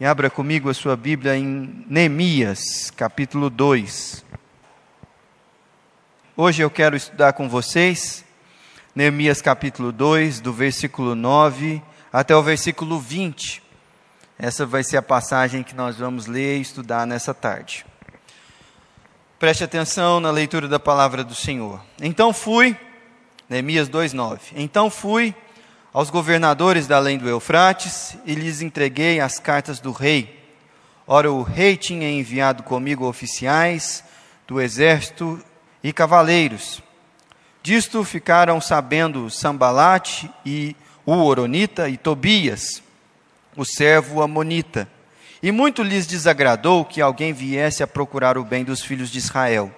E abra comigo a sua Bíblia em Neemias, capítulo 2. Hoje eu quero estudar com vocês Neemias capítulo 2, do versículo 9 até o versículo 20. Essa vai ser a passagem que nós vamos ler e estudar nessa tarde. Preste atenção na leitura da palavra do Senhor. Então fui, Neemias 2:9. Então fui aos governadores da além do Eufrates e lhes entreguei as cartas do rei. Ora, o rei tinha enviado comigo oficiais do exército e cavaleiros. Disto ficaram sabendo Sambalate e o Oronita e Tobias, o servo Amonita. E muito lhes desagradou que alguém viesse a procurar o bem dos filhos de Israel.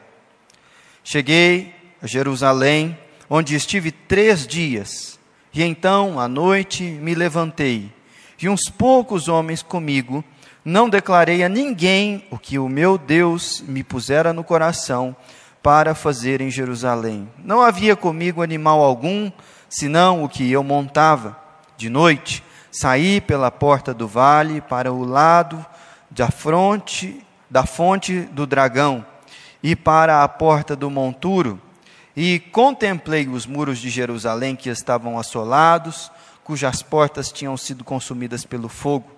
Cheguei a Jerusalém, onde estive três dias e então, à noite, me levantei, e uns poucos homens comigo, não declarei a ninguém o que o meu Deus me pusera no coração para fazer em Jerusalém. Não havia comigo animal algum, senão o que eu montava. De noite, saí pela porta do vale para o lado da fronte da fonte do dragão e para a porta do monturo e contemplei os muros de Jerusalém que estavam assolados, cujas portas tinham sido consumidas pelo fogo.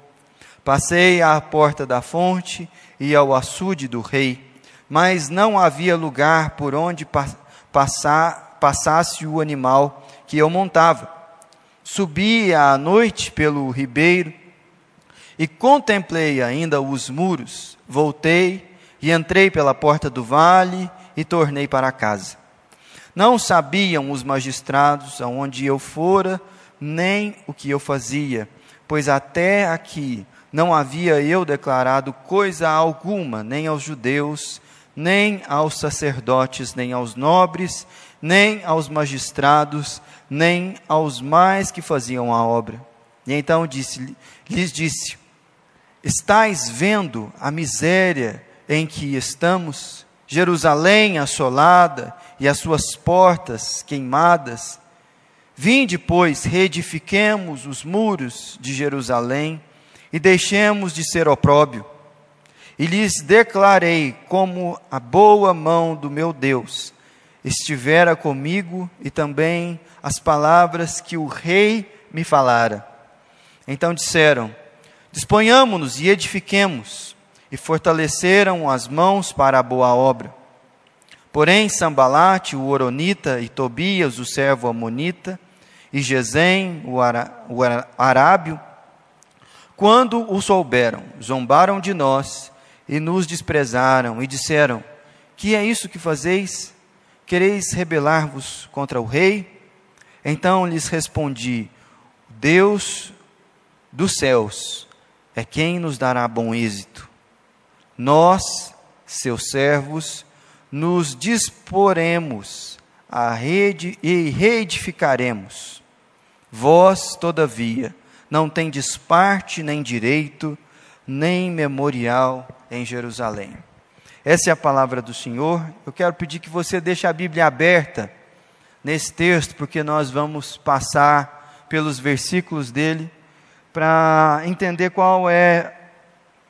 Passei à porta da fonte e ao açude do rei, mas não havia lugar por onde passar, passasse o animal que eu montava. Subi à noite pelo ribeiro e contemplei ainda os muros. Voltei e entrei pela porta do vale e tornei para casa. Não sabiam os magistrados aonde eu fora, nem o que eu fazia, pois até aqui não havia eu declarado coisa alguma, nem aos judeus, nem aos sacerdotes, nem aos nobres, nem aos magistrados, nem aos mais que faziam a obra. E então disse, lhes disse: Estais vendo a miséria em que estamos? Jerusalém assolada e as suas portas queimadas. Vinde, pois, reedifiquemos os muros de Jerusalém e deixemos de ser opróbio. E lhes declarei como a boa mão do meu Deus estivera comigo e também as palavras que o rei me falara. Então disseram: Disponhamo-nos e edifiquemos e fortaleceram as mãos para a boa obra. Porém, Sambalate, o Oronita, e Tobias, o servo Amonita, e Gesem, o, ara, o arábio, quando o souberam, zombaram de nós e nos desprezaram e disseram: Que é isso que fazeis? Quereis rebelar-vos contra o rei? Então lhes respondi: Deus dos céus é quem nos dará bom êxito nós, seus servos, nos disporemos a rede e reedificaremos. Vós, todavia, não tendes parte nem direito, nem memorial em Jerusalém. Essa é a palavra do Senhor. Eu quero pedir que você deixe a Bíblia aberta nesse texto, porque nós vamos passar pelos versículos dele para entender qual é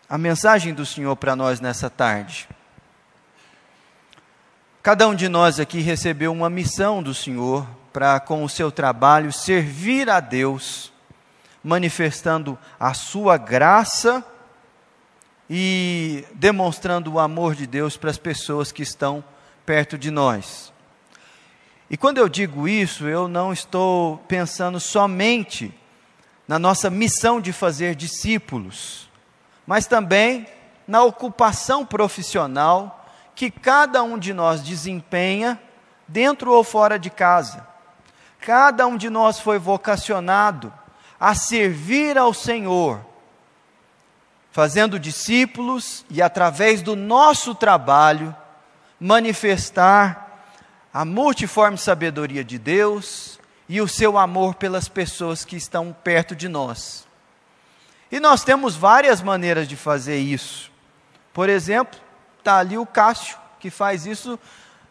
a mensagem do Senhor para nós nessa tarde. Cada um de nós aqui recebeu uma missão do Senhor para, com o seu trabalho, servir a Deus, manifestando a sua graça e demonstrando o amor de Deus para as pessoas que estão perto de nós. E quando eu digo isso, eu não estou pensando somente na nossa missão de fazer discípulos mas também na ocupação profissional que cada um de nós desempenha, dentro ou fora de casa. Cada um de nós foi vocacionado a servir ao Senhor, fazendo discípulos e, através do nosso trabalho, manifestar a multiforme sabedoria de Deus e o seu amor pelas pessoas que estão perto de nós. E nós temos várias maneiras de fazer isso. Por exemplo, está ali o Cássio, que faz isso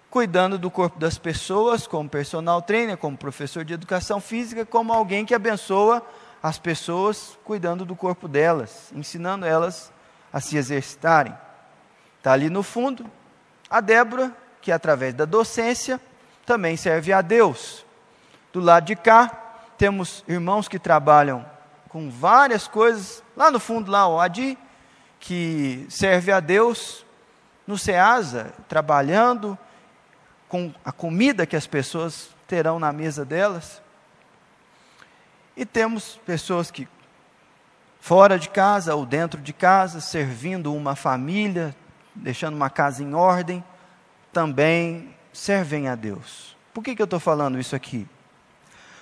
cuidando do corpo das pessoas, como personal trainer, como professor de educação física, como alguém que abençoa as pessoas cuidando do corpo delas, ensinando elas a se exercitarem. Está ali no fundo a Débora, que através da docência também serve a Deus. Do lado de cá, temos irmãos que trabalham com várias coisas. Lá no fundo, lá o Adi, que serve a Deus no Ceasa, trabalhando com a comida que as pessoas terão na mesa delas. E temos pessoas que fora de casa ou dentro de casa, servindo uma família, deixando uma casa em ordem, também servem a Deus. Por que, que eu estou falando isso aqui?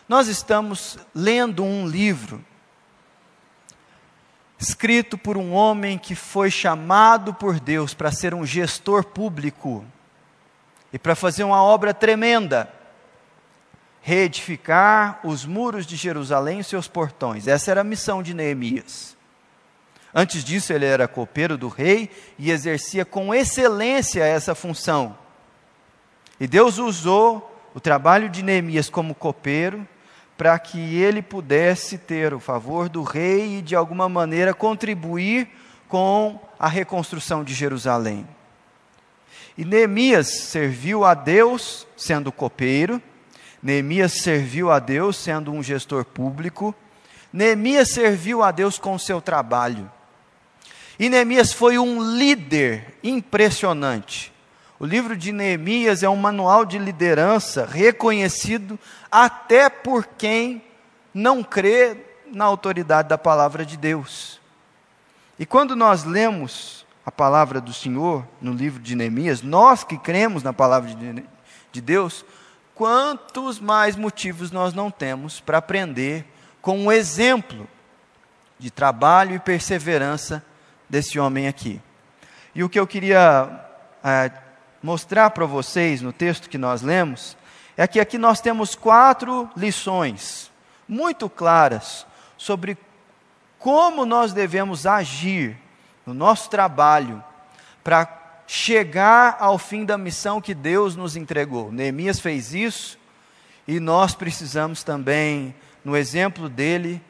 Nós estamos lendo um livro escrito por um homem que foi chamado por Deus para ser um gestor público e para fazer uma obra tremenda reedificar os muros de Jerusalém e seus portões. Essa era a missão de Neemias. Antes disso, ele era copeiro do rei e exercia com excelência essa função. E Deus usou o trabalho de Neemias como copeiro para que ele pudesse ter o favor do rei e, de alguma maneira, contribuir com a reconstrução de Jerusalém. E Neemias serviu a Deus sendo copeiro, Neemias serviu a Deus sendo um gestor público, Neemias serviu a Deus com o seu trabalho. E Neemias foi um líder impressionante. O livro de Neemias é um manual de liderança reconhecido até por quem não crê na autoridade da palavra de Deus. E quando nós lemos a palavra do Senhor no livro de Neemias, nós que cremos na palavra de Deus, quantos mais motivos nós não temos para aprender com o exemplo de trabalho e perseverança desse homem aqui. E o que eu queria é, mostrar para vocês no texto que nós lemos é que aqui nós temos quatro lições muito claras sobre como nós devemos agir no nosso trabalho para chegar ao fim da missão que Deus nos entregou. Neemias fez isso e nós precisamos também, no exemplo dele,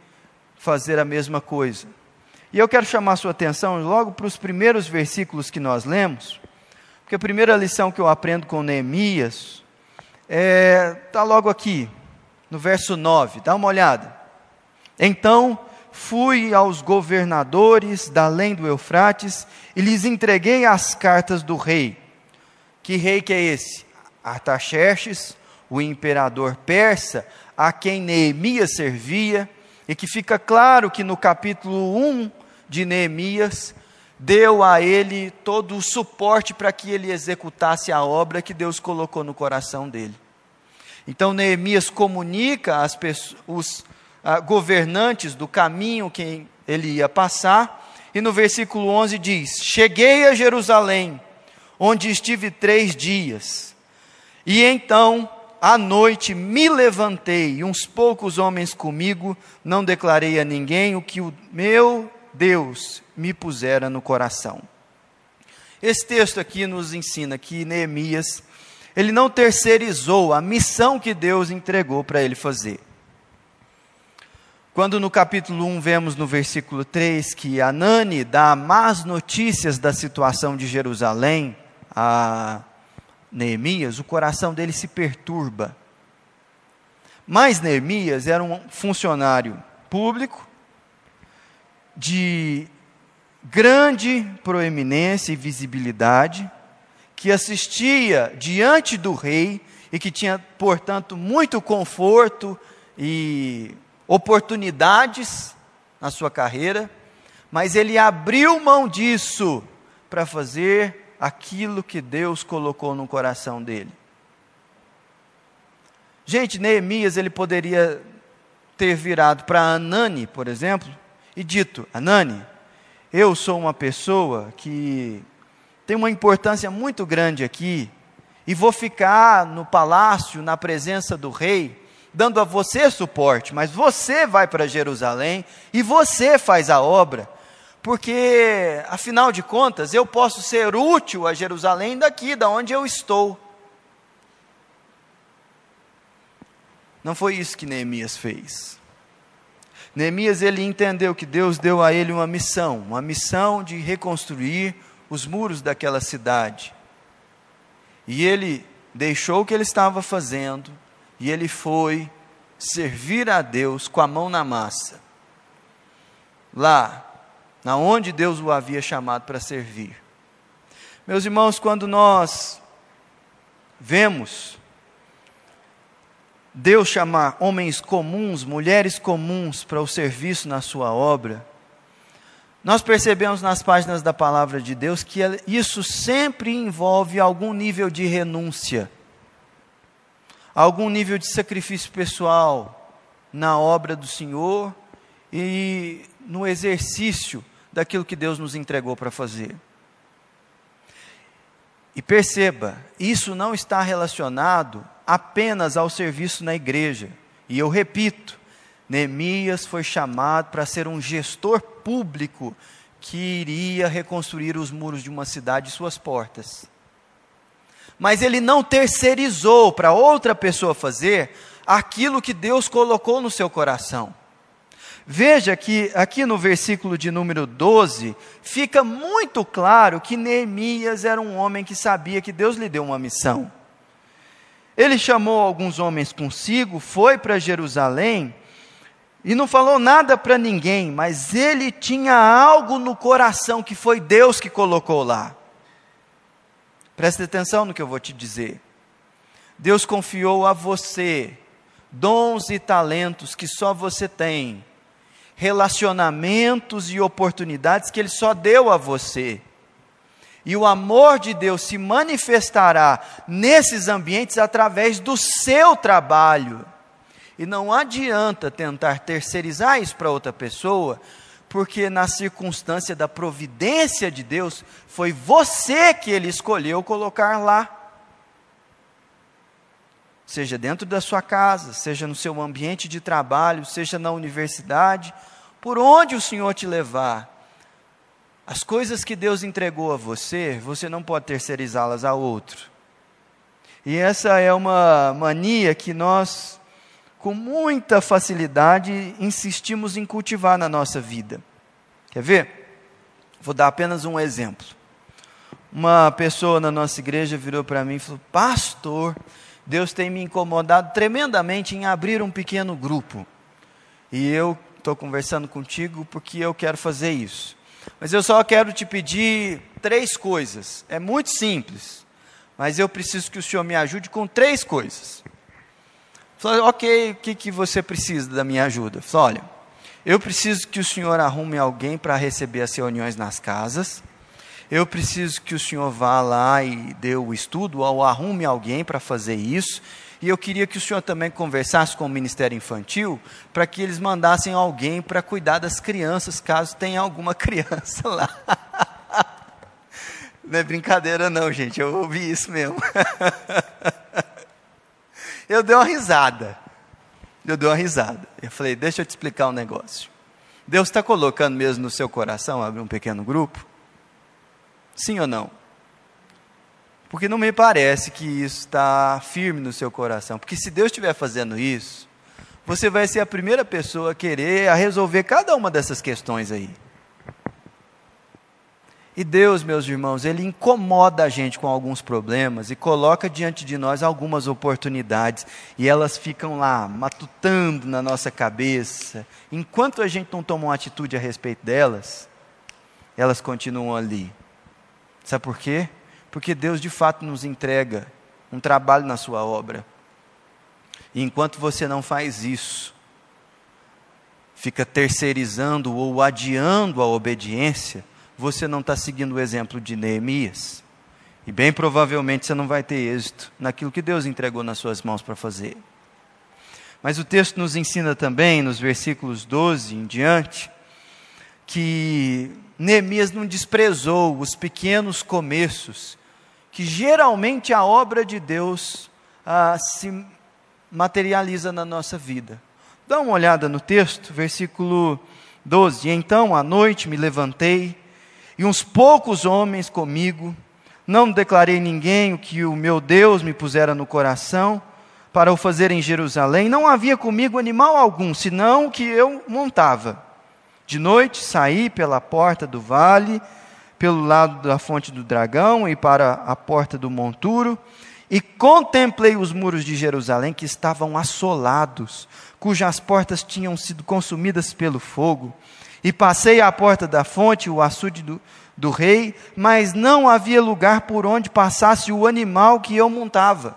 fazer a mesma coisa. E eu quero chamar sua atenção logo para os primeiros versículos que nós lemos, porque a primeira lição que eu aprendo com Neemias está é, tá logo aqui, no verso 9, dá uma olhada. Então fui aos governadores da além do Eufrates e lhes entreguei as cartas do rei. Que rei que é esse? Artaxerxes, o imperador persa, a quem Neemias servia, e que fica claro que no capítulo 1 de Neemias, deu a ele todo o suporte para que ele executasse a obra que Deus colocou no coração dele. Então Neemias comunica pessoas, os ah, governantes do caminho que ele ia passar, e no versículo 11 diz: Cheguei a Jerusalém, onde estive três dias, e então à noite me levantei, e uns poucos homens comigo, não declarei a ninguém o que o meu Deus me pusera no coração. Esse texto aqui nos ensina que Neemias, ele não terceirizou a missão que Deus entregou para ele fazer. Quando no capítulo 1 vemos no versículo 3 que Anani dá más notícias da situação de Jerusalém a Neemias, o coração dele se perturba. Mas Neemias era um funcionário público, de grande proeminência e visibilidade, que assistia diante do rei e que tinha, portanto, muito conforto e oportunidades na sua carreira, mas ele abriu mão disso para fazer aquilo que Deus colocou no coração dele. Gente, Neemias ele poderia ter virado para Anani, por exemplo, e dito: Anani, eu sou uma pessoa que tem uma importância muito grande aqui e vou ficar no palácio, na presença do rei, dando a você suporte, mas você vai para Jerusalém e você faz a obra, porque afinal de contas eu posso ser útil a Jerusalém daqui, da onde eu estou. Não foi isso que Neemias fez. Neemias ele entendeu que Deus deu a ele uma missão, uma missão de reconstruir os muros daquela cidade. E ele deixou o que ele estava fazendo e ele foi servir a Deus com a mão na massa. Lá, na onde Deus o havia chamado para servir. Meus irmãos, quando nós vemos Deus chamar homens comuns, mulheres comuns para o serviço na sua obra, nós percebemos nas páginas da palavra de Deus que isso sempre envolve algum nível de renúncia, algum nível de sacrifício pessoal na obra do Senhor e no exercício daquilo que Deus nos entregou para fazer. E perceba, isso não está relacionado apenas ao serviço na igreja. E eu repito, Neemias foi chamado para ser um gestor público que iria reconstruir os muros de uma cidade e suas portas. Mas ele não terceirizou para outra pessoa fazer aquilo que Deus colocou no seu coração. Veja que aqui no versículo de número 12, fica muito claro que Neemias era um homem que sabia que Deus lhe deu uma missão. Ele chamou alguns homens consigo, foi para Jerusalém e não falou nada para ninguém, mas ele tinha algo no coração que foi Deus que colocou lá. Preste atenção no que eu vou te dizer. Deus confiou a você dons e talentos que só você tem relacionamentos e oportunidades que Ele só deu a você. E o amor de Deus se manifestará nesses ambientes através do seu trabalho. E não adianta tentar terceirizar isso para outra pessoa, porque na circunstância da providência de Deus, foi você que Ele escolheu colocar lá. Seja dentro da sua casa, seja no seu ambiente de trabalho, seja na universidade, por onde o Senhor te levar, as coisas que Deus entregou a você, você não pode terceirizá-las a outro. E essa é uma mania que nós, com muita facilidade, insistimos em cultivar na nossa vida. Quer ver? Vou dar apenas um exemplo. Uma pessoa na nossa igreja virou para mim e falou: Pastor, Deus tem me incomodado tremendamente em abrir um pequeno grupo. E eu estou conversando contigo porque eu quero fazer isso. Mas eu só quero te pedir três coisas. É muito simples, mas eu preciso que o Senhor me ajude com três coisas. Falei, ok, o que, que você precisa da minha ajuda? Falei, olha, eu preciso que o Senhor arrume alguém para receber as reuniões nas casas. Eu preciso que o Senhor vá lá e dê o estudo, ou arrume alguém para fazer isso. E eu queria que o senhor também conversasse com o Ministério Infantil, para que eles mandassem alguém para cuidar das crianças, caso tenha alguma criança lá. Não é brincadeira, não, gente, eu ouvi isso mesmo. eu dei uma risada. Eu dei uma risada. Eu falei: deixa eu te explicar um negócio. Deus está colocando mesmo no seu coração abrir um pequeno grupo? Sim ou não? Porque não me parece que isso está firme no seu coração. Porque se Deus estiver fazendo isso, você vai ser a primeira pessoa a querer a resolver cada uma dessas questões aí. E Deus, meus irmãos, Ele incomoda a gente com alguns problemas e coloca diante de nós algumas oportunidades, e elas ficam lá, matutando na nossa cabeça. Enquanto a gente não toma uma atitude a respeito delas, elas continuam ali. Sabe por quê? Porque Deus de fato nos entrega um trabalho na sua obra. E enquanto você não faz isso, fica terceirizando ou adiando a obediência, você não está seguindo o exemplo de Neemias. E bem provavelmente você não vai ter êxito naquilo que Deus entregou nas suas mãos para fazer. Mas o texto nos ensina também, nos versículos 12 em diante, que Neemias não desprezou os pequenos começos que geralmente a obra de Deus ah, se materializa na nossa vida. Dá uma olhada no texto, versículo 12. E então, à noite, me levantei, e uns poucos homens comigo, não declarei ninguém o que o meu Deus me pusera no coração, para o fazer em Jerusalém, não havia comigo animal algum, senão o que eu montava. De noite saí pela porta do vale, pelo lado da fonte do dragão e para a porta do monturo, e contemplei os muros de Jerusalém que estavam assolados, cujas portas tinham sido consumidas pelo fogo. E passei à porta da fonte, o açude do, do rei, mas não havia lugar por onde passasse o animal que eu montava.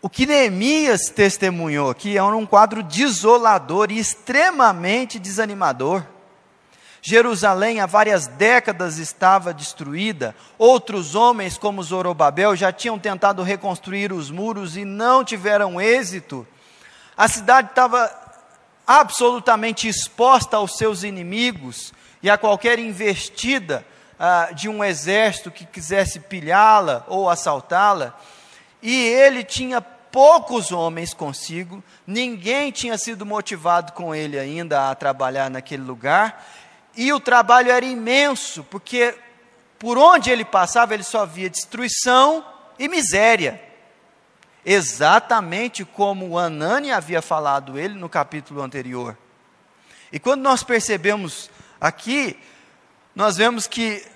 O que Neemias testemunhou aqui é um quadro desolador e extremamente desanimador. Jerusalém há várias décadas estava destruída. Outros homens, como Zorobabel, já tinham tentado reconstruir os muros e não tiveram êxito. A cidade estava absolutamente exposta aos seus inimigos e a qualquer investida ah, de um exército que quisesse pilhá-la ou assaltá-la. E ele tinha poucos homens consigo, ninguém tinha sido motivado com ele ainda a trabalhar naquele lugar, e o trabalho era imenso, porque por onde ele passava ele só via destruição e miséria. Exatamente como Anani havia falado ele no capítulo anterior. E quando nós percebemos aqui, nós vemos que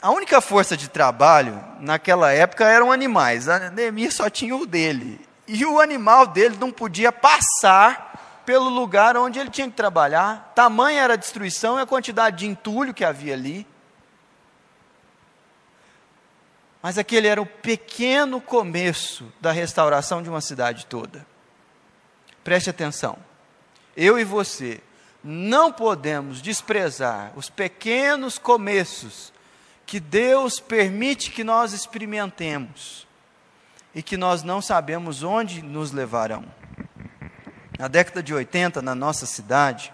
a única força de trabalho naquela época eram animais. A Neemias só tinha o dele. E o animal dele não podia passar pelo lugar onde ele tinha que trabalhar. Tamanha era a destruição e a quantidade de entulho que havia ali. Mas aquele era o pequeno começo da restauração de uma cidade toda. Preste atenção. Eu e você não podemos desprezar os pequenos começos que Deus permite que nós experimentemos e que nós não sabemos onde nos levarão. Na década de 80, na nossa cidade,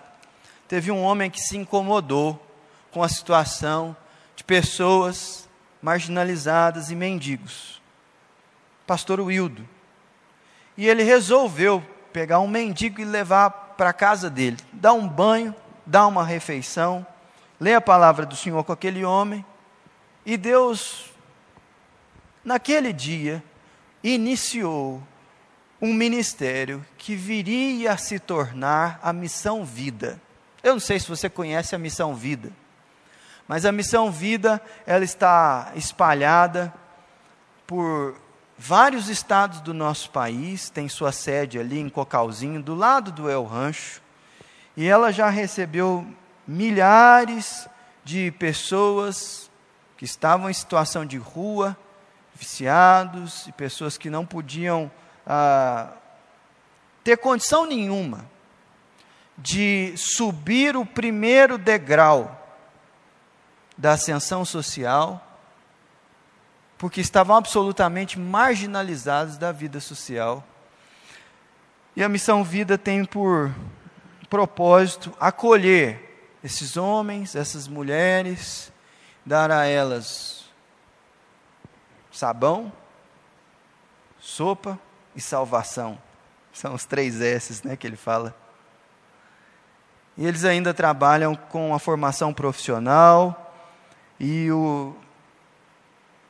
teve um homem que se incomodou com a situação de pessoas marginalizadas e mendigos. Pastor Wildo. E ele resolveu pegar um mendigo e levar para a casa dele, dar um banho, dar uma refeição, ler a palavra do Senhor com aquele homem. E Deus, naquele dia, iniciou um ministério que viria a se tornar a missão vida. Eu não sei se você conhece a missão vida, mas a missão vida ela está espalhada por vários estados do nosso país, tem sua sede ali em Cocalzinho, do lado do El Rancho, e ela já recebeu milhares de pessoas que estavam em situação de rua, viciados e pessoas que não podiam ter condição nenhuma de subir o primeiro degrau da ascensão social, porque estavam absolutamente marginalizados da vida social. E a missão Vida tem por propósito acolher esses homens, essas mulheres, dar a elas sabão, sopa, e salvação. São os três S's né, que ele fala. E eles ainda trabalham com a formação profissional e o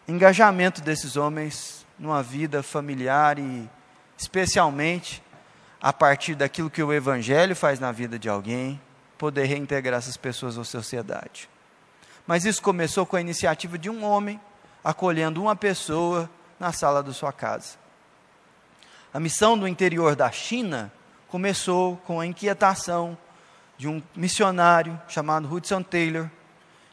engajamento desses homens numa vida familiar e especialmente a partir daquilo que o evangelho faz na vida de alguém, poder reintegrar essas pessoas à sociedade. Mas isso começou com a iniciativa de um homem acolhendo uma pessoa na sala da sua casa. A missão no interior da China começou com a inquietação de um missionário chamado Hudson Taylor,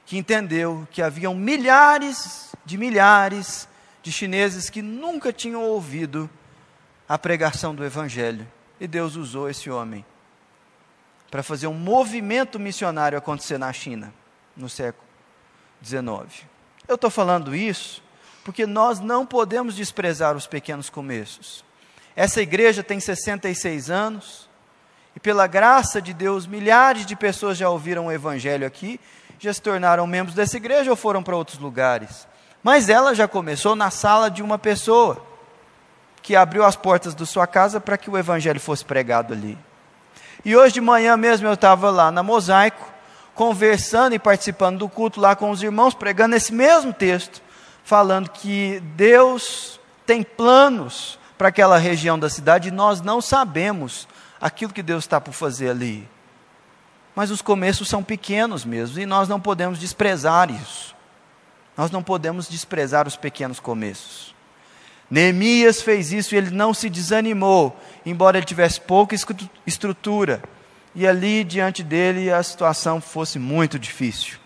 que entendeu que haviam milhares de milhares de chineses que nunca tinham ouvido a pregação do Evangelho. E Deus usou esse homem para fazer um movimento missionário acontecer na China, no século XIX. Eu estou falando isso porque nós não podemos desprezar os pequenos começos. Essa igreja tem 66 anos, e pela graça de Deus, milhares de pessoas já ouviram o Evangelho aqui, já se tornaram membros dessa igreja ou foram para outros lugares. Mas ela já começou na sala de uma pessoa, que abriu as portas da sua casa para que o Evangelho fosse pregado ali. E hoje de manhã mesmo eu estava lá na Mosaico, conversando e participando do culto lá com os irmãos, pregando esse mesmo texto, falando que Deus tem planos para aquela região da cidade e nós não sabemos aquilo que Deus está por fazer ali. Mas os começos são pequenos mesmo e nós não podemos desprezar isso. Nós não podemos desprezar os pequenos começos. Neemias fez isso e ele não se desanimou, embora ele tivesse pouca estrutura. E ali diante dele a situação fosse muito difícil.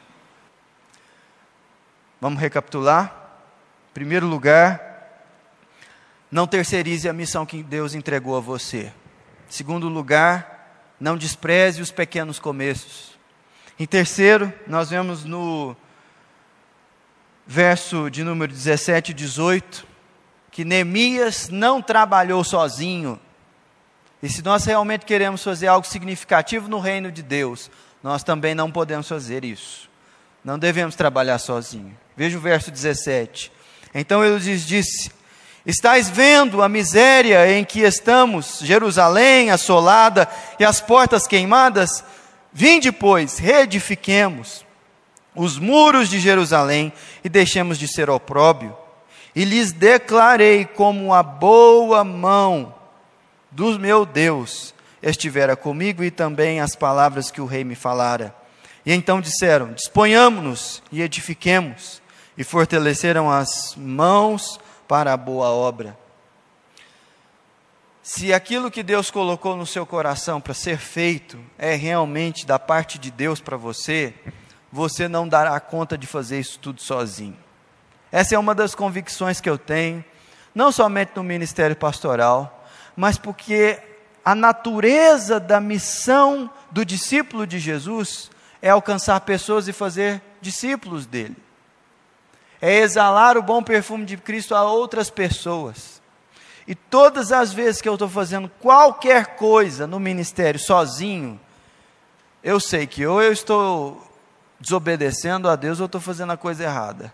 Vamos recapitular? Em primeiro lugar, não terceirize a missão que Deus entregou a você. Segundo lugar, não despreze os pequenos começos. Em terceiro, nós vemos no verso de número 17 e 18 que Neemias não trabalhou sozinho. E se nós realmente queremos fazer algo significativo no reino de Deus, nós também não podemos fazer isso. Não devemos trabalhar sozinho. Veja o verso 17. Então ele lhes disse: Estais vendo a miséria em que estamos, Jerusalém assolada e as portas queimadas? Vinde, pois, reedifiquemos os muros de Jerusalém e deixemos de ser opróbio. E lhes declarei como a boa mão do meu Deus estivera comigo e também as palavras que o rei me falara. E então disseram: Disponhamos-nos e edifiquemos e fortaleceram as mãos para a boa obra. Se aquilo que Deus colocou no seu coração para ser feito é realmente da parte de Deus para você, você não dará conta de fazer isso tudo sozinho. Essa é uma das convicções que eu tenho, não somente no ministério pastoral, mas porque a natureza da missão do discípulo de Jesus é alcançar pessoas e fazer discípulos dele é exalar o bom perfume de Cristo a outras pessoas. E todas as vezes que eu estou fazendo qualquer coisa no ministério sozinho, eu sei que ou eu estou desobedecendo a Deus ou estou fazendo a coisa errada.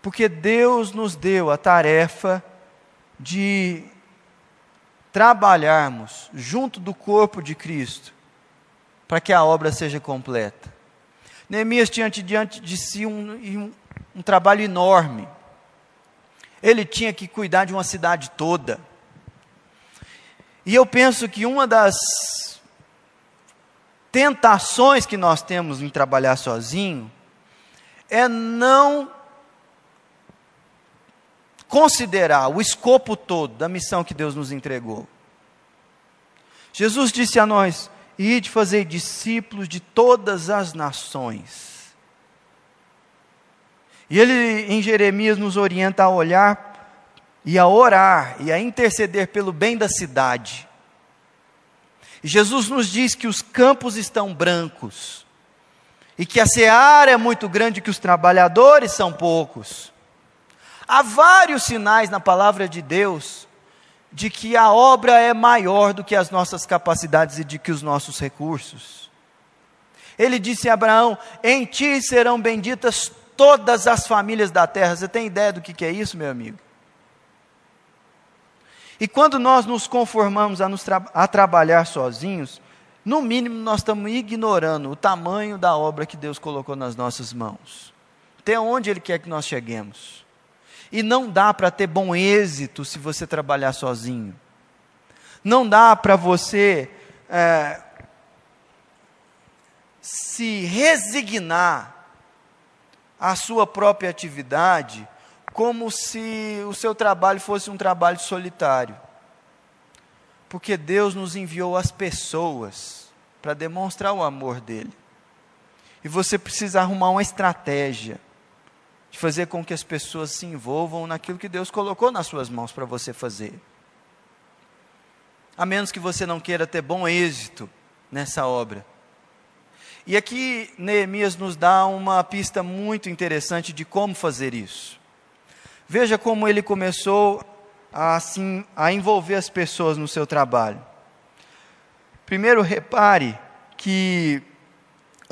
Porque Deus nos deu a tarefa de trabalharmos junto do corpo de Cristo para que a obra seja completa. Neemias tinha diante de si um, um, um trabalho enorme. Ele tinha que cuidar de uma cidade toda. E eu penso que uma das tentações que nós temos em trabalhar sozinho é não considerar o escopo todo da missão que Deus nos entregou. Jesus disse a nós: e de fazer discípulos de todas as nações. E ele, em Jeremias, nos orienta a olhar e a orar e a interceder pelo bem da cidade. E Jesus nos diz que os campos estão brancos e que a seara é muito grande, que os trabalhadores são poucos. Há vários sinais na palavra de Deus de que a obra é maior do que as nossas capacidades e de que os nossos recursos. Ele disse a Abraão: Em ti serão benditas todas as famílias da terra. Você tem ideia do que, é isso, meu amigo? E quando nós nos conformamos a, nos tra a trabalhar sozinhos, no mínimo nós estamos ignorando o tamanho da obra que Deus colocou nas nossas mãos. Até onde Ele quer que nós cheguemos. E não dá para ter bom êxito se você trabalhar sozinho. Não dá para você é, se resignar à sua própria atividade como se o seu trabalho fosse um trabalho solitário. Porque Deus nos enviou as pessoas para demonstrar o amor dele. E você precisa arrumar uma estratégia de fazer com que as pessoas se envolvam naquilo que Deus colocou nas suas mãos para você fazer. A menos que você não queira ter bom êxito nessa obra. E aqui Neemias nos dá uma pista muito interessante de como fazer isso. Veja como ele começou a, assim, a envolver as pessoas no seu trabalho. Primeiro, repare que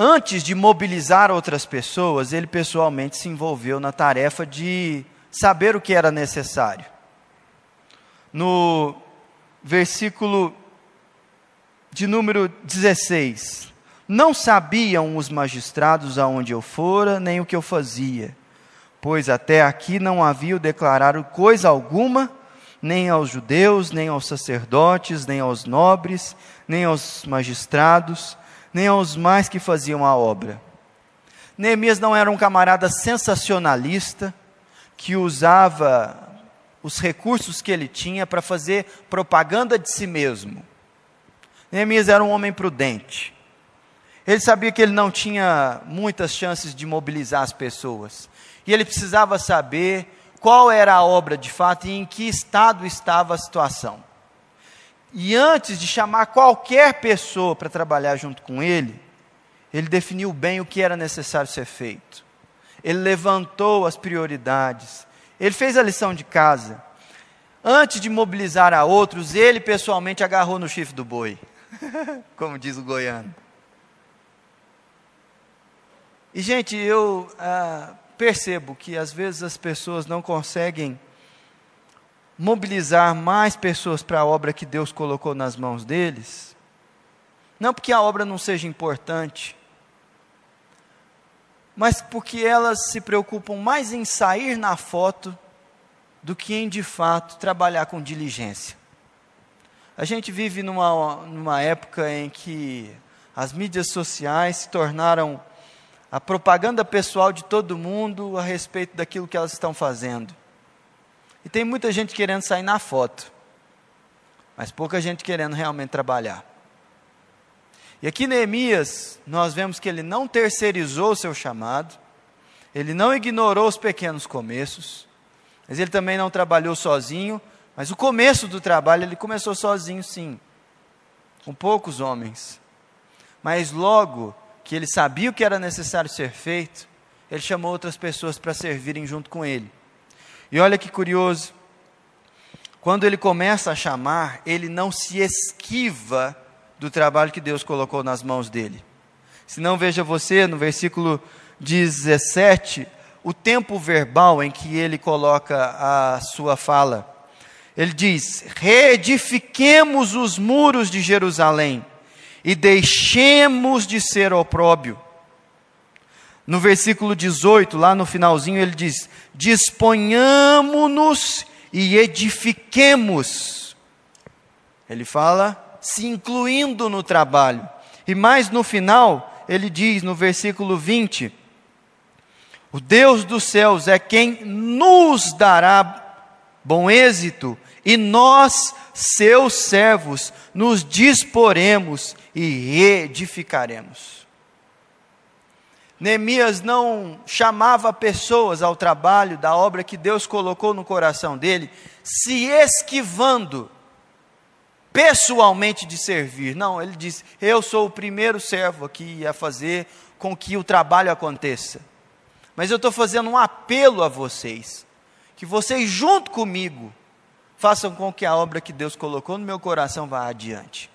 antes de mobilizar outras pessoas, ele pessoalmente se envolveu na tarefa de saber o que era necessário. No versículo de número 16: Não sabiam os magistrados aonde eu fora, nem o que eu fazia, pois até aqui não haviam declarado coisa alguma, nem aos judeus, nem aos sacerdotes, nem aos nobres, nem aos magistrados, nem aos mais que faziam a obra. Neemias não era um camarada sensacionalista que usava os recursos que ele tinha para fazer propaganda de si mesmo. Neemias era um homem prudente. Ele sabia que ele não tinha muitas chances de mobilizar as pessoas. E ele precisava saber qual era a obra de fato e em que estado estava a situação. E antes de chamar qualquer pessoa para trabalhar junto com ele, ele definiu bem o que era necessário ser feito. Ele levantou as prioridades. Ele fez a lição de casa. Antes de mobilizar a outros, ele pessoalmente agarrou no chifre do boi, como diz o goiano. E, gente, eu ah, percebo que às vezes as pessoas não conseguem mobilizar mais pessoas para a obra que Deus colocou nas mãos deles, não porque a obra não seja importante, mas porque elas se preocupam mais em sair na foto do que em de fato trabalhar com diligência. A gente vive numa, numa época em que as mídias sociais se tornaram a propaganda pessoal de todo mundo a respeito daquilo que elas estão fazendo. E tem muita gente querendo sair na foto, mas pouca gente querendo realmente trabalhar. E aqui Neemias, nós vemos que ele não terceirizou o seu chamado, ele não ignorou os pequenos começos, mas ele também não trabalhou sozinho, mas o começo do trabalho ele começou sozinho, sim, com poucos homens. Mas logo que ele sabia o que era necessário ser feito, ele chamou outras pessoas para servirem junto com ele. E olha que curioso, quando ele começa a chamar, ele não se esquiva do trabalho que Deus colocou nas mãos dele. Se não, veja você no versículo 17, o tempo verbal em que ele coloca a sua fala. Ele diz: reedifiquemos os muros de Jerusalém e deixemos de ser opróbio. No versículo 18, lá no finalzinho, ele diz: disponhamos-nos e edifiquemos. Ele fala se incluindo no trabalho. E mais no final, ele diz no versículo 20: O Deus dos céus é quem nos dará bom êxito, e nós, seus servos, nos disporemos e reedificaremos. Neemias não chamava pessoas ao trabalho da obra que Deus colocou no coração dele, se esquivando pessoalmente de servir. Não, ele diz: Eu sou o primeiro servo aqui a fazer com que o trabalho aconteça. Mas eu estou fazendo um apelo a vocês, que vocês, junto comigo, façam com que a obra que Deus colocou no meu coração vá adiante.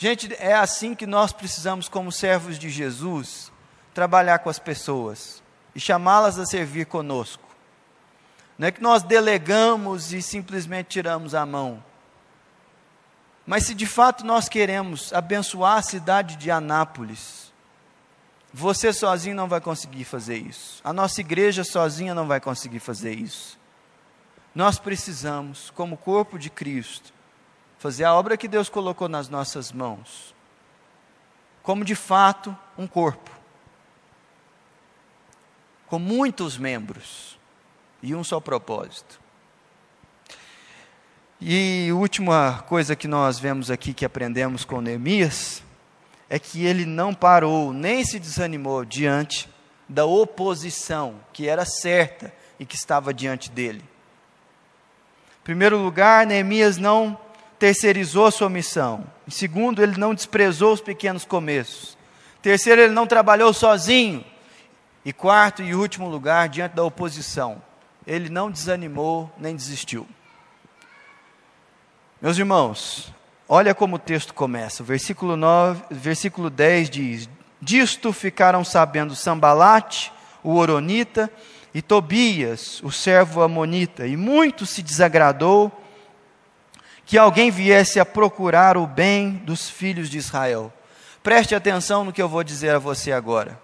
Gente, é assim que nós precisamos, como servos de Jesus, trabalhar com as pessoas e chamá-las a servir conosco. Não é que nós delegamos e simplesmente tiramos a mão. Mas se de fato nós queremos abençoar a cidade de Anápolis, você sozinho não vai conseguir fazer isso. A nossa igreja sozinha não vai conseguir fazer isso. Nós precisamos, como corpo de Cristo, fazer a obra que Deus colocou nas nossas mãos, como de fato um corpo, com muitos membros e um só propósito. E última coisa que nós vemos aqui que aprendemos com Neemias é que ele não parou nem se desanimou diante da oposição que era certa e que estava diante dele. Em primeiro lugar, Neemias não terceirizou sua missão. Em segundo, ele não desprezou os pequenos começos. Terceiro, ele não trabalhou sozinho. E quarto e último lugar, diante da oposição, ele não desanimou nem desistiu. Meus irmãos, olha como o texto começa. Versículo, 9, versículo 10 diz: Disto ficaram sabendo Sambalate, o Oronita, e Tobias, o servo Amonita, e muito se desagradou que alguém viesse a procurar o bem dos filhos de Israel. Preste atenção no que eu vou dizer a você agora.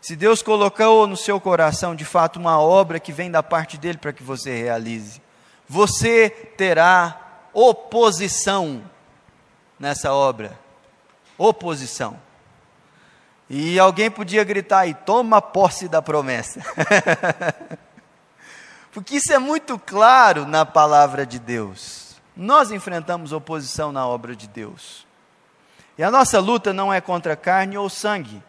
Se Deus colocou no seu coração de fato uma obra que vem da parte dele para que você realize, você terá oposição nessa obra. Oposição. E alguém podia gritar aí: toma posse da promessa. Porque isso é muito claro na palavra de Deus. Nós enfrentamos oposição na obra de Deus. E a nossa luta não é contra carne ou sangue,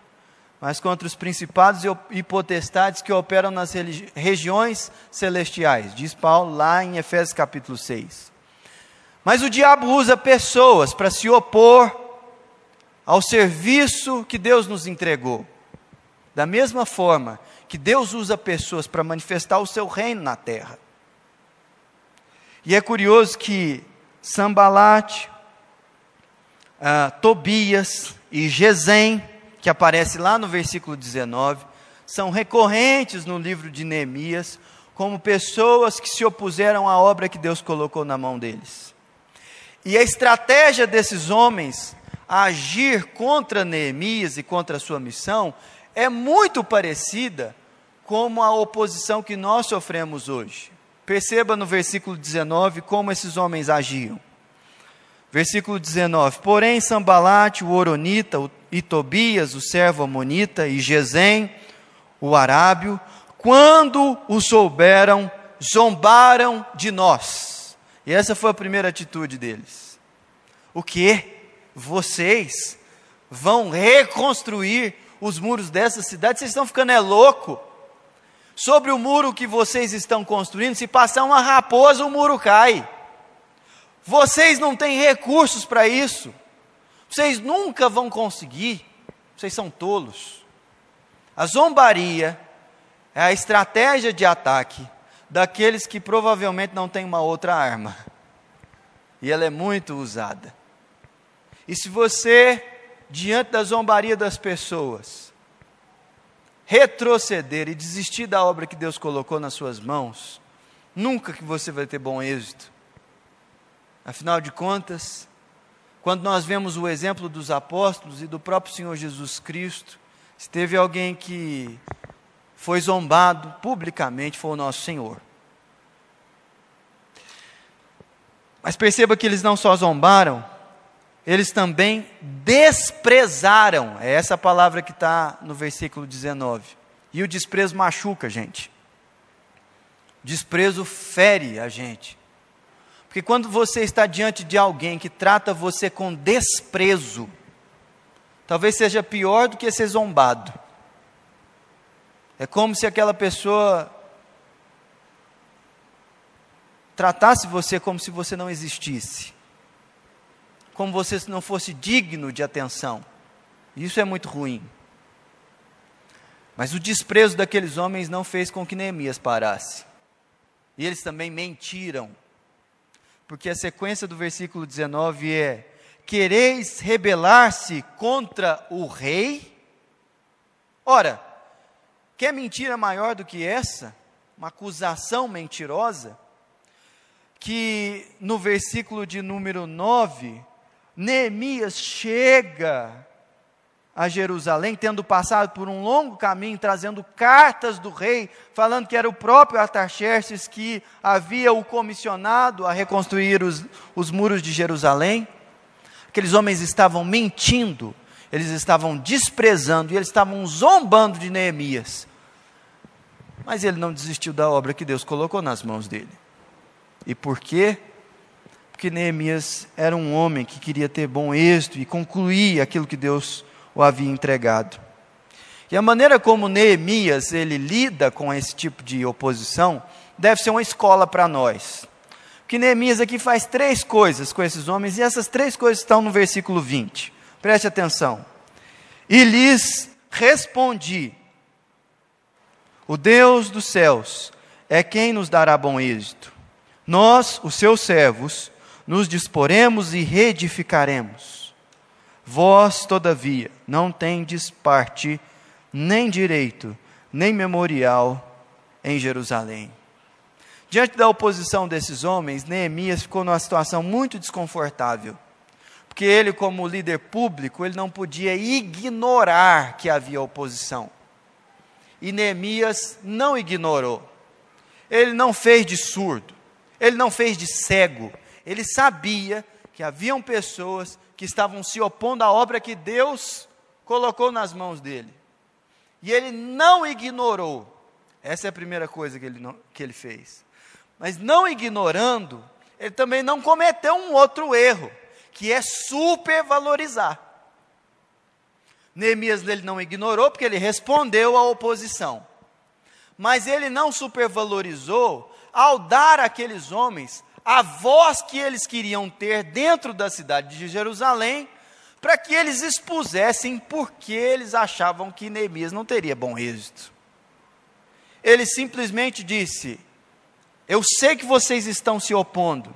mas contra os principados e potestades que operam nas regiões celestiais, diz Paulo lá em Efésios capítulo 6. Mas o diabo usa pessoas para se opor ao serviço que Deus nos entregou. Da mesma forma que Deus usa pessoas para manifestar o seu reino na terra. E é curioso que Sambalate, uh, Tobias e Gesem, que aparece lá no versículo 19, são recorrentes no livro de Neemias como pessoas que se opuseram à obra que Deus colocou na mão deles. E a estratégia desses homens agir contra Neemias e contra a sua missão é muito parecida com a oposição que nós sofremos hoje. Perceba no versículo 19 como esses homens agiam. Versículo 19: Porém, Sambalate, o Oronita, e Tobias, o servo Amonita, e Gesem, o Arábio, quando o souberam, zombaram de nós. E essa foi a primeira atitude deles. O que? vocês vão reconstruir os muros dessa cidade, vocês estão ficando é louco. Sobre o muro que vocês estão construindo, se passar uma raposa, o muro cai. Vocês não têm recursos para isso. Vocês nunca vão conseguir. Vocês são tolos. A zombaria é a estratégia de ataque daqueles que provavelmente não têm uma outra arma. E ela é muito usada. E se você, diante da zombaria das pessoas, retroceder e desistir da obra que Deus colocou nas suas mãos, nunca que você vai ter bom êxito. Afinal de contas, quando nós vemos o exemplo dos apóstolos e do próprio Senhor Jesus Cristo, se teve alguém que foi zombado publicamente, foi o nosso Senhor. Mas perceba que eles não só zombaram, eles também desprezaram. É essa palavra que está no versículo 19. E o desprezo machuca, gente. Desprezo fere a gente. Porque quando você está diante de alguém que trata você com desprezo, talvez seja pior do que ser zombado. É como se aquela pessoa tratasse você como se você não existisse como você não fosse digno de atenção. Isso é muito ruim. Mas o desprezo daqueles homens não fez com que Neemias parasse. E eles também mentiram. Porque a sequência do versículo 19 é: Quereis rebelar-se contra o rei? Ora, quer mentira maior do que essa? Uma acusação mentirosa? Que no versículo de número 9 Neemias chega a Jerusalém, tendo passado por um longo caminho, trazendo cartas do rei, falando que era o próprio Artaxerxes que havia o comissionado a reconstruir os, os muros de Jerusalém. Aqueles homens estavam mentindo, eles estavam desprezando e eles estavam zombando de Neemias. Mas ele não desistiu da obra que Deus colocou nas mãos dele. E por quê? Porque Neemias era um homem que queria ter bom êxito e concluir aquilo que Deus o havia entregado. E a maneira como Neemias ele lida com esse tipo de oposição deve ser uma escola para nós. Porque Neemias aqui faz três coisas com esses homens, e essas três coisas estão no versículo 20. Preste atenção. E lhes respondi: O Deus dos céus é quem nos dará bom êxito. Nós, os seus servos, nos disporemos e reedificaremos. Vós, todavia, não tendes parte, nem direito, nem memorial em Jerusalém. Diante da oposição desses homens, Neemias ficou numa situação muito desconfortável. Porque ele, como líder público, ele não podia ignorar que havia oposição. E Neemias não ignorou. Ele não fez de surdo. ele não fez de cego. Ele sabia que haviam pessoas que estavam se opondo à obra que Deus colocou nas mãos dele. E ele não ignorou. Essa é a primeira coisa que ele, não, que ele fez. Mas não ignorando, ele também não cometeu um outro erro, que é supervalorizar. Neemias ele não ignorou porque ele respondeu à oposição. Mas ele não supervalorizou ao dar àqueles homens a voz que eles queriam ter dentro da cidade de Jerusalém, para que eles expusessem por que eles achavam que Neemias não teria bom êxito. Ele simplesmente disse: Eu sei que vocês estão se opondo,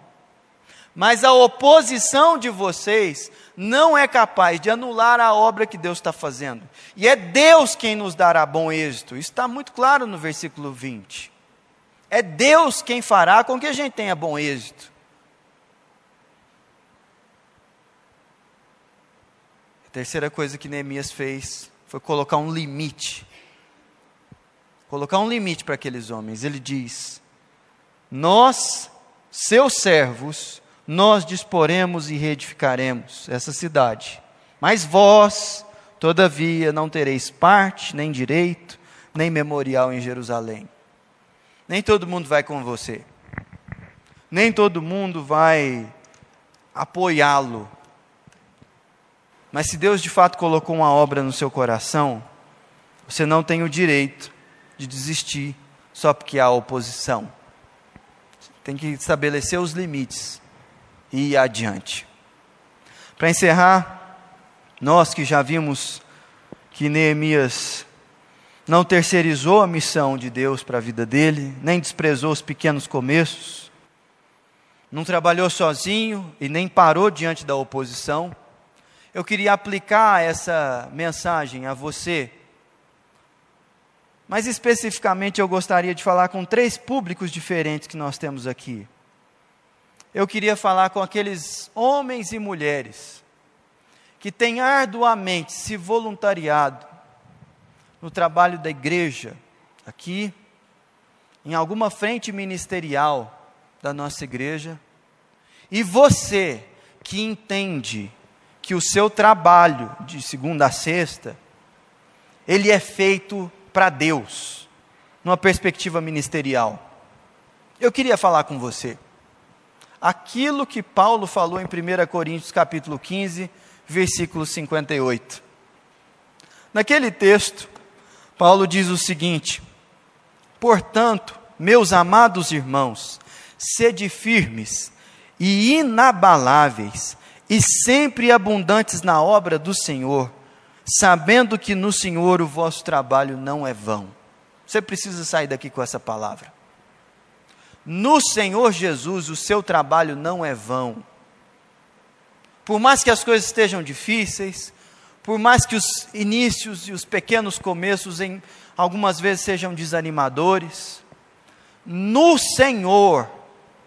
mas a oposição de vocês não é capaz de anular a obra que Deus está fazendo. E é Deus quem nos dará bom êxito. Isso está muito claro no versículo 20. É Deus quem fará com que a gente tenha bom êxito. A terceira coisa que Neemias fez foi colocar um limite. Colocar um limite para aqueles homens. Ele diz: Nós, seus servos, nós disporemos e reedificaremos essa cidade. Mas vós, todavia, não tereis parte, nem direito, nem memorial em Jerusalém. Nem todo mundo vai com você. Nem todo mundo vai apoiá-lo. Mas se Deus de fato colocou uma obra no seu coração, você não tem o direito de desistir só porque há oposição. Tem que estabelecer os limites e ir adiante. Para encerrar, nós que já vimos que Neemias não terceirizou a missão de Deus para a vida dele, nem desprezou os pequenos começos, não trabalhou sozinho e nem parou diante da oposição. Eu queria aplicar essa mensagem a você. Mas especificamente eu gostaria de falar com três públicos diferentes que nós temos aqui. Eu queria falar com aqueles homens e mulheres que têm arduamente se voluntariado no trabalho da igreja, aqui, em alguma frente ministerial da nossa igreja, e você que entende que o seu trabalho de segunda a sexta, ele é feito para Deus, numa perspectiva ministerial. Eu queria falar com você. Aquilo que Paulo falou em 1 Coríntios capítulo 15, versículo 58. Naquele texto, Paulo diz o seguinte: Portanto, meus amados irmãos, sede firmes e inabaláveis, e sempre abundantes na obra do Senhor, sabendo que no Senhor o vosso trabalho não é vão. Você precisa sair daqui com essa palavra. No Senhor Jesus o seu trabalho não é vão. Por mais que as coisas estejam difíceis, por mais que os inícios e os pequenos começos em algumas vezes sejam desanimadores, no Senhor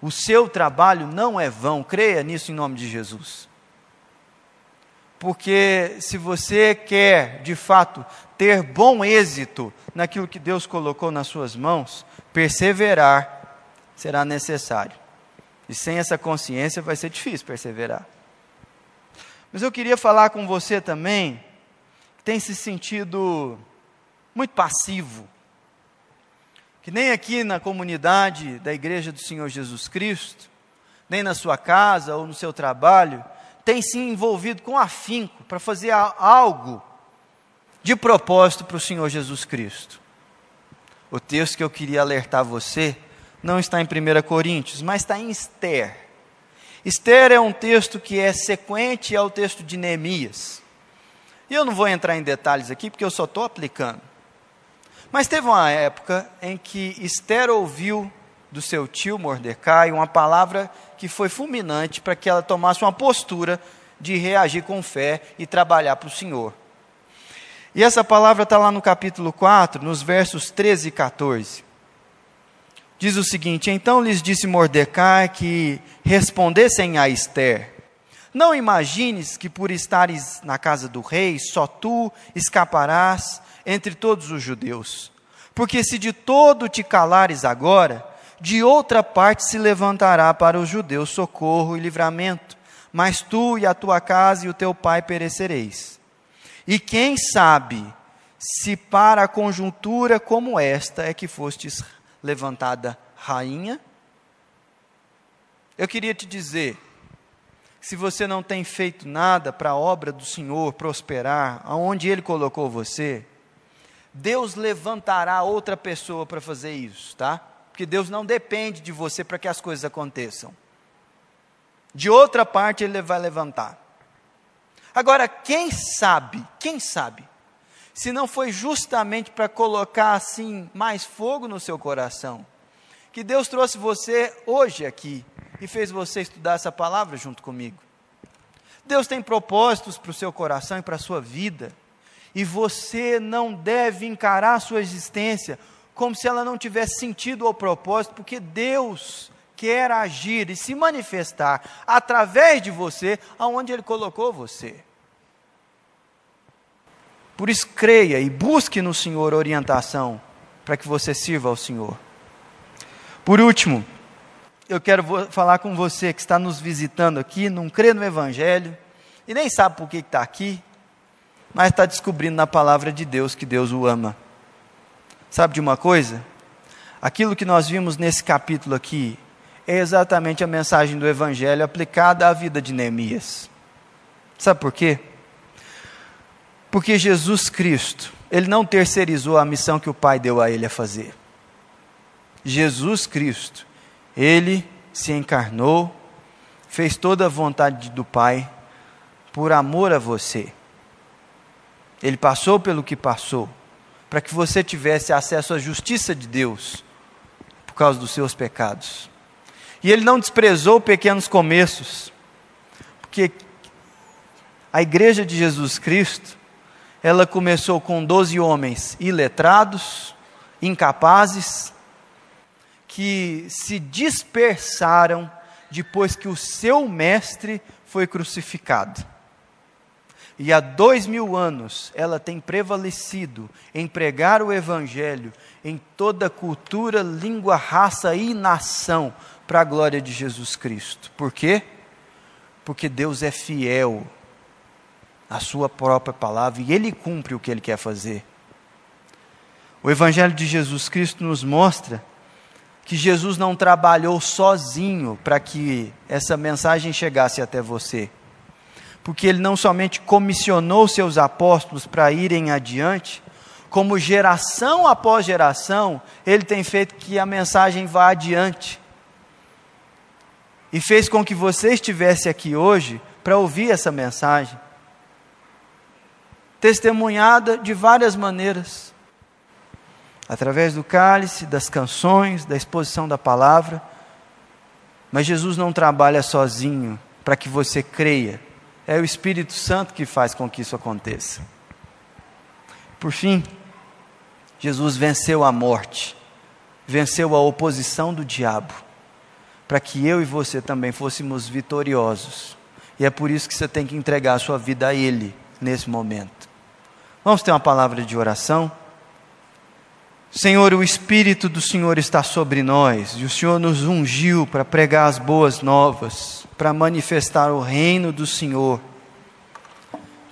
o seu trabalho não é vão. Creia nisso em nome de Jesus. Porque se você quer, de fato, ter bom êxito naquilo que Deus colocou nas suas mãos, perseverar será necessário. E sem essa consciência vai ser difícil perseverar. Mas eu queria falar com você também, que tem se sentido muito passivo, que nem aqui na comunidade da Igreja do Senhor Jesus Cristo, nem na sua casa ou no seu trabalho, tem se envolvido com afinco para fazer algo de propósito para o Senhor Jesus Cristo. O texto que eu queria alertar você não está em 1 Coríntios, mas está em Esther. Esther é um texto que é sequente ao texto de Neemias. E eu não vou entrar em detalhes aqui, porque eu só estou aplicando. Mas teve uma época em que Esther ouviu do seu tio Mordecai uma palavra que foi fulminante para que ela tomasse uma postura de reagir com fé e trabalhar para o Senhor. E essa palavra está lá no capítulo 4, nos versos 13 e 14 diz o seguinte: Então lhes disse Mordecai que respondessem a Esther: Não imagines que por estares na casa do rei, só tu escaparás entre todos os judeus. Porque se de todo te calares agora, de outra parte se levantará para os judeus socorro e livramento, mas tu e a tua casa e o teu pai perecereis. E quem sabe se para a conjuntura como esta é que fostes levantada rainha? Eu queria te dizer, se você não tem feito nada para a obra do Senhor prosperar, aonde Ele colocou você, Deus levantará outra pessoa para fazer isso, tá? Porque Deus não depende de você para que as coisas aconteçam. De outra parte, Ele vai levantar. Agora, quem sabe, quem sabe, se não foi justamente para colocar assim mais fogo no seu coração, que Deus trouxe você hoje aqui e fez você estudar essa palavra junto comigo. Deus tem propósitos para o seu coração e para a sua vida, e você não deve encarar a sua existência como se ela não tivesse sentido ou propósito, porque Deus quer agir e se manifestar através de você aonde Ele colocou você. Por isso, creia e busque no Senhor orientação para que você sirva ao Senhor. Por último, eu quero falar com você que está nos visitando aqui, não crê no Evangelho e nem sabe por que está aqui, mas está descobrindo na palavra de Deus que Deus o ama. Sabe de uma coisa? Aquilo que nós vimos nesse capítulo aqui é exatamente a mensagem do Evangelho aplicada à vida de Neemias. Sabe por quê? Porque Jesus Cristo, ele não terceirizou a missão que o Pai deu a ele a fazer. Jesus Cristo, ele se encarnou, fez toda a vontade do Pai por amor a você. Ele passou pelo que passou, para que você tivesse acesso à justiça de Deus por causa dos seus pecados. E ele não desprezou pequenos começos, porque a igreja de Jesus Cristo ela começou com doze homens iletrados, incapazes, que se dispersaram depois que o seu mestre foi crucificado. E há dois mil anos ela tem prevalecido em pregar o Evangelho em toda cultura, língua, raça e nação, para a glória de Jesus Cristo. Por quê? Porque Deus é fiel a sua própria palavra e ele cumpre o que ele quer fazer. O Evangelho de Jesus Cristo nos mostra que Jesus não trabalhou sozinho para que essa mensagem chegasse até você. Porque ele não somente comissionou seus apóstolos para irem adiante, como geração após geração, ele tem feito que a mensagem vá adiante. E fez com que você estivesse aqui hoje para ouvir essa mensagem testemunhada de várias maneiras através do cálice, das canções, da exposição da palavra. Mas Jesus não trabalha sozinho para que você creia. É o Espírito Santo que faz com que isso aconteça. Por fim, Jesus venceu a morte, venceu a oposição do diabo, para que eu e você também fôssemos vitoriosos. E é por isso que você tem que entregar a sua vida a Ele nesse momento. Vamos ter uma palavra de oração? Senhor, o Espírito do Senhor está sobre nós e o Senhor nos ungiu para pregar as boas novas, para manifestar o reino do Senhor,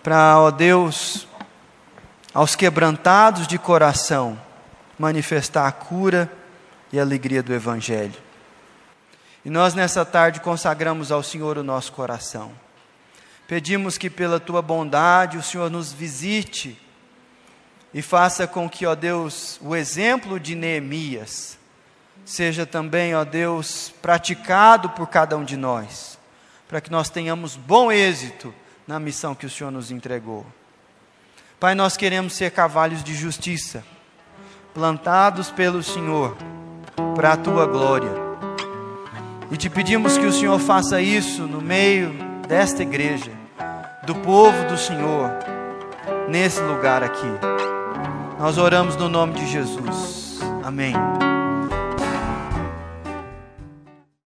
para, ó Deus, aos quebrantados de coração, manifestar a cura e a alegria do Evangelho. E nós nessa tarde consagramos ao Senhor o nosso coração. Pedimos que pela tua bondade o Senhor nos visite e faça com que, ó Deus, o exemplo de Neemias seja também, ó Deus, praticado por cada um de nós, para que nós tenhamos bom êxito na missão que o Senhor nos entregou. Pai, nós queremos ser cavalos de justiça, plantados pelo Senhor para a tua glória. E te pedimos que o Senhor faça isso no meio desta igreja do povo do Senhor nesse lugar aqui. Nós oramos no nome de Jesus. Amém.